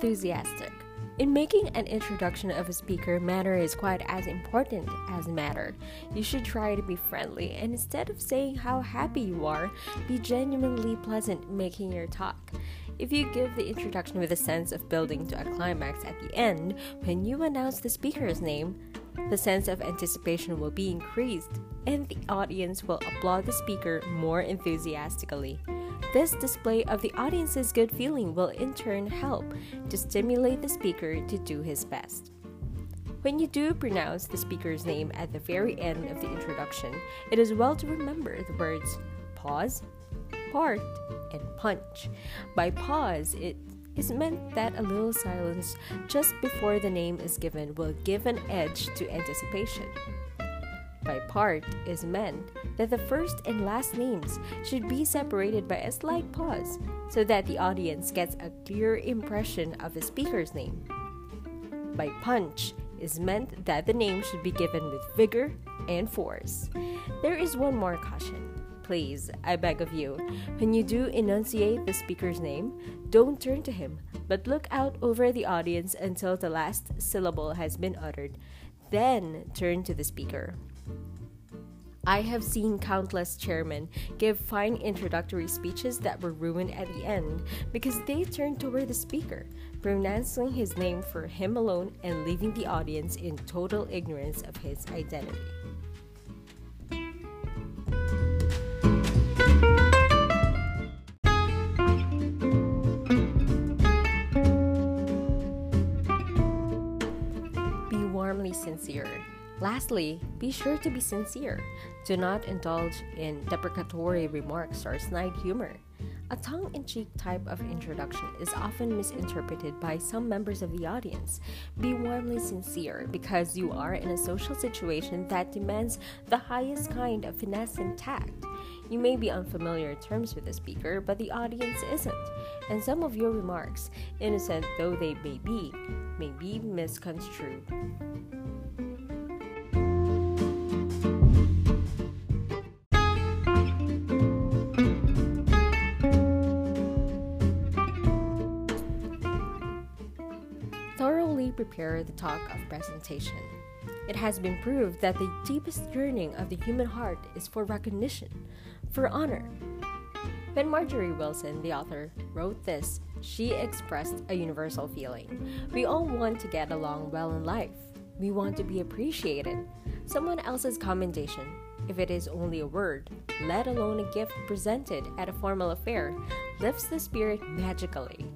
enthusiastic. In making an introduction of a speaker, manner is quite as important as matter. You should try to be friendly and instead of saying how happy you are, be genuinely pleasant making your talk. If you give the introduction with a sense of building to a climax at the end, when you announce the speaker's name, the sense of anticipation will be increased and the audience will applaud the speaker more enthusiastically. This display of the audience's good feeling will in turn help to stimulate the speaker to do his best. When you do pronounce the speaker's name at the very end of the introduction, it is well to remember the words pause, part, and punch. By pause, it is meant that a little silence just before the name is given will give an edge to anticipation by part is meant that the first and last names should be separated by a slight pause so that the audience gets a clear impression of the speaker's name. By punch is meant that the name should be given with vigor and force. There is one more caution. Please, I beg of you, when you do enunciate the speaker's name, don't turn to him, but look out over the audience until the last syllable has been uttered. Then turn to the speaker. I have seen countless chairmen give fine introductory speeches that were ruined at the end because they turned toward the speaker, pronouncing his name for him alone and leaving the audience in total ignorance of his identity. Be warmly sincere. Lastly, be sure to be sincere. Do not indulge in deprecatory remarks or snide humor. A tongue in cheek type of introduction is often misinterpreted by some members of the audience. Be warmly sincere because you are in a social situation that demands the highest kind of finesse and tact. You may be on familiar terms with the speaker, but the audience isn't, and some of your remarks, innocent though they may be, may be misconstrued. Prepare the talk of presentation. It has been proved that the deepest yearning of the human heart is for recognition, for honor. When Margery Wilson, the author, wrote this, she expressed a universal feeling. We all want to get along well in life. We want to be appreciated. Someone else's commendation, if it is only a word, let alone a gift presented at a formal affair, lifts the spirit magically.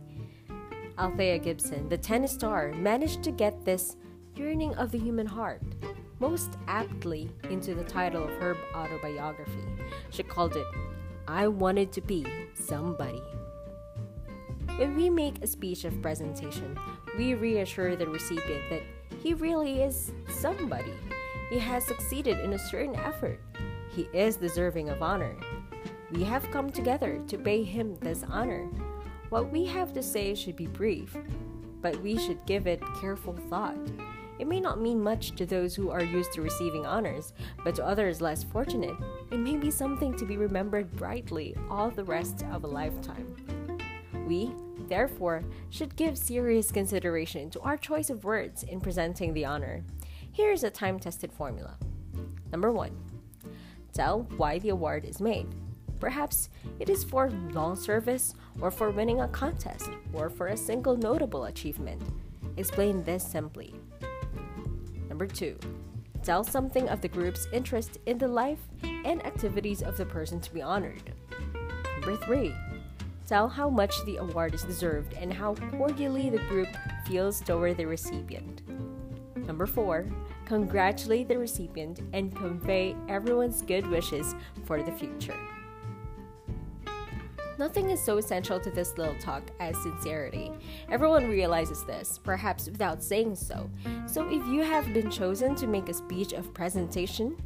Althea Gibson, the tennis star, managed to get this yearning of the human heart most aptly into the title of her autobiography. She called it I Wanted to Be Somebody. When we make a speech of presentation, we reassure the recipient that he really is somebody. He has succeeded in a certain effort. He is deserving of honor. We have come together to pay him this honor. What we have to say should be brief, but we should give it careful thought. It may not mean much to those who are used to receiving honors, but to others less fortunate, it may be something to be remembered brightly all the rest of a lifetime. We, therefore, should give serious consideration to our choice of words in presenting the honor. Here is a time tested formula. Number one, tell why the award is made. Perhaps it is for long service, or for winning a contest, or for a single notable achievement. Explain this simply. Number two, tell something of the group's interest in the life and activities of the person to be honored. Number three, tell how much the award is deserved and how cordially the group feels toward the recipient. Number four, congratulate the recipient and convey everyone's good wishes for the future. Nothing is so essential to this little talk as sincerity. Everyone realizes this, perhaps without saying so. So if you have been chosen to make a speech of presentation,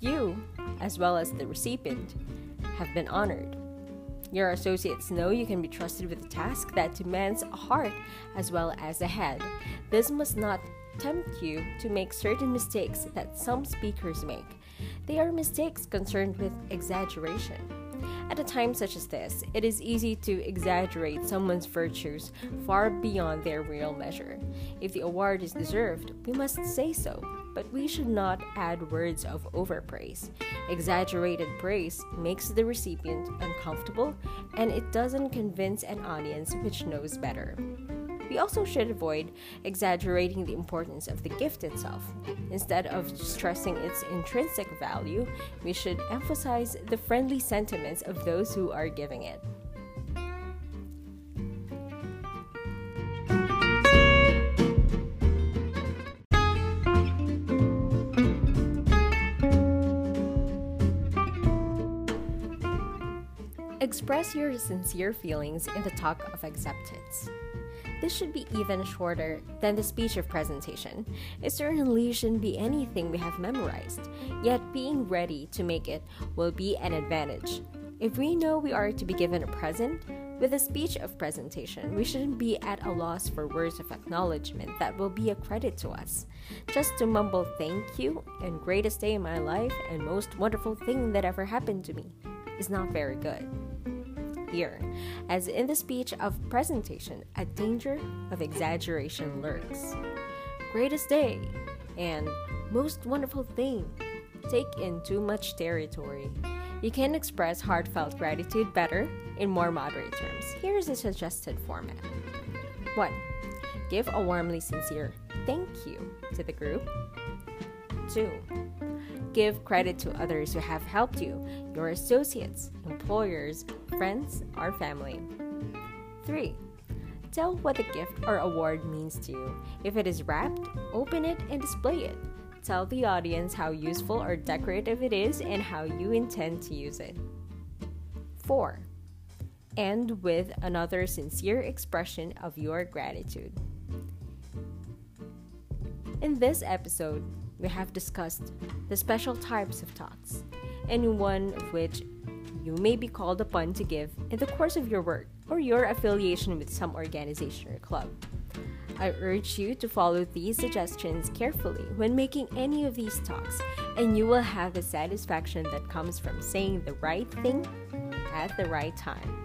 you, as well as the recipient, have been honored. Your associates know you can be trusted with a task that demands a heart as well as a head. This must not tempt you to make certain mistakes that some speakers make. They are mistakes concerned with exaggeration. At a time such as this, it is easy to exaggerate someone's virtues far beyond their real measure. If the award is deserved, we must say so, but we should not add words of overpraise. Exaggerated praise makes the recipient uncomfortable and it doesn't convince an audience which knows better. We also should avoid exaggerating the importance of the gift itself. Instead of stressing its intrinsic value, we should emphasize the friendly sentiments of those who are giving it. Express your sincere feelings in the talk of acceptance. This should be even shorter than the speech of presentation. It certainly shouldn't be anything we have memorized, yet being ready to make it will be an advantage. If we know we are to be given a present, with a speech of presentation, we shouldn't be at a loss for words of acknowledgement that will be a credit to us. Just to mumble thank you and greatest day in my life and most wonderful thing that ever happened to me is not very good here. As in the speech of presentation, a danger of exaggeration lurks. Greatest day and most wonderful thing take in too much territory. You can express heartfelt gratitude better in more moderate terms. Here is a suggested format 1. Give a warmly sincere thank you to the group. 2 give credit to others who have helped you, your associates, employers, friends, or family. 3. Tell what the gift or award means to you. If it is wrapped, open it and display it. Tell the audience how useful or decorative it is and how you intend to use it. 4. End with another sincere expression of your gratitude. In this episode, we have discussed the special types of talks, any one of which you may be called upon to give in the course of your work or your affiliation with some organization or club. I urge you to follow these suggestions carefully when making any of these talks, and you will have the satisfaction that comes from saying the right thing at the right time.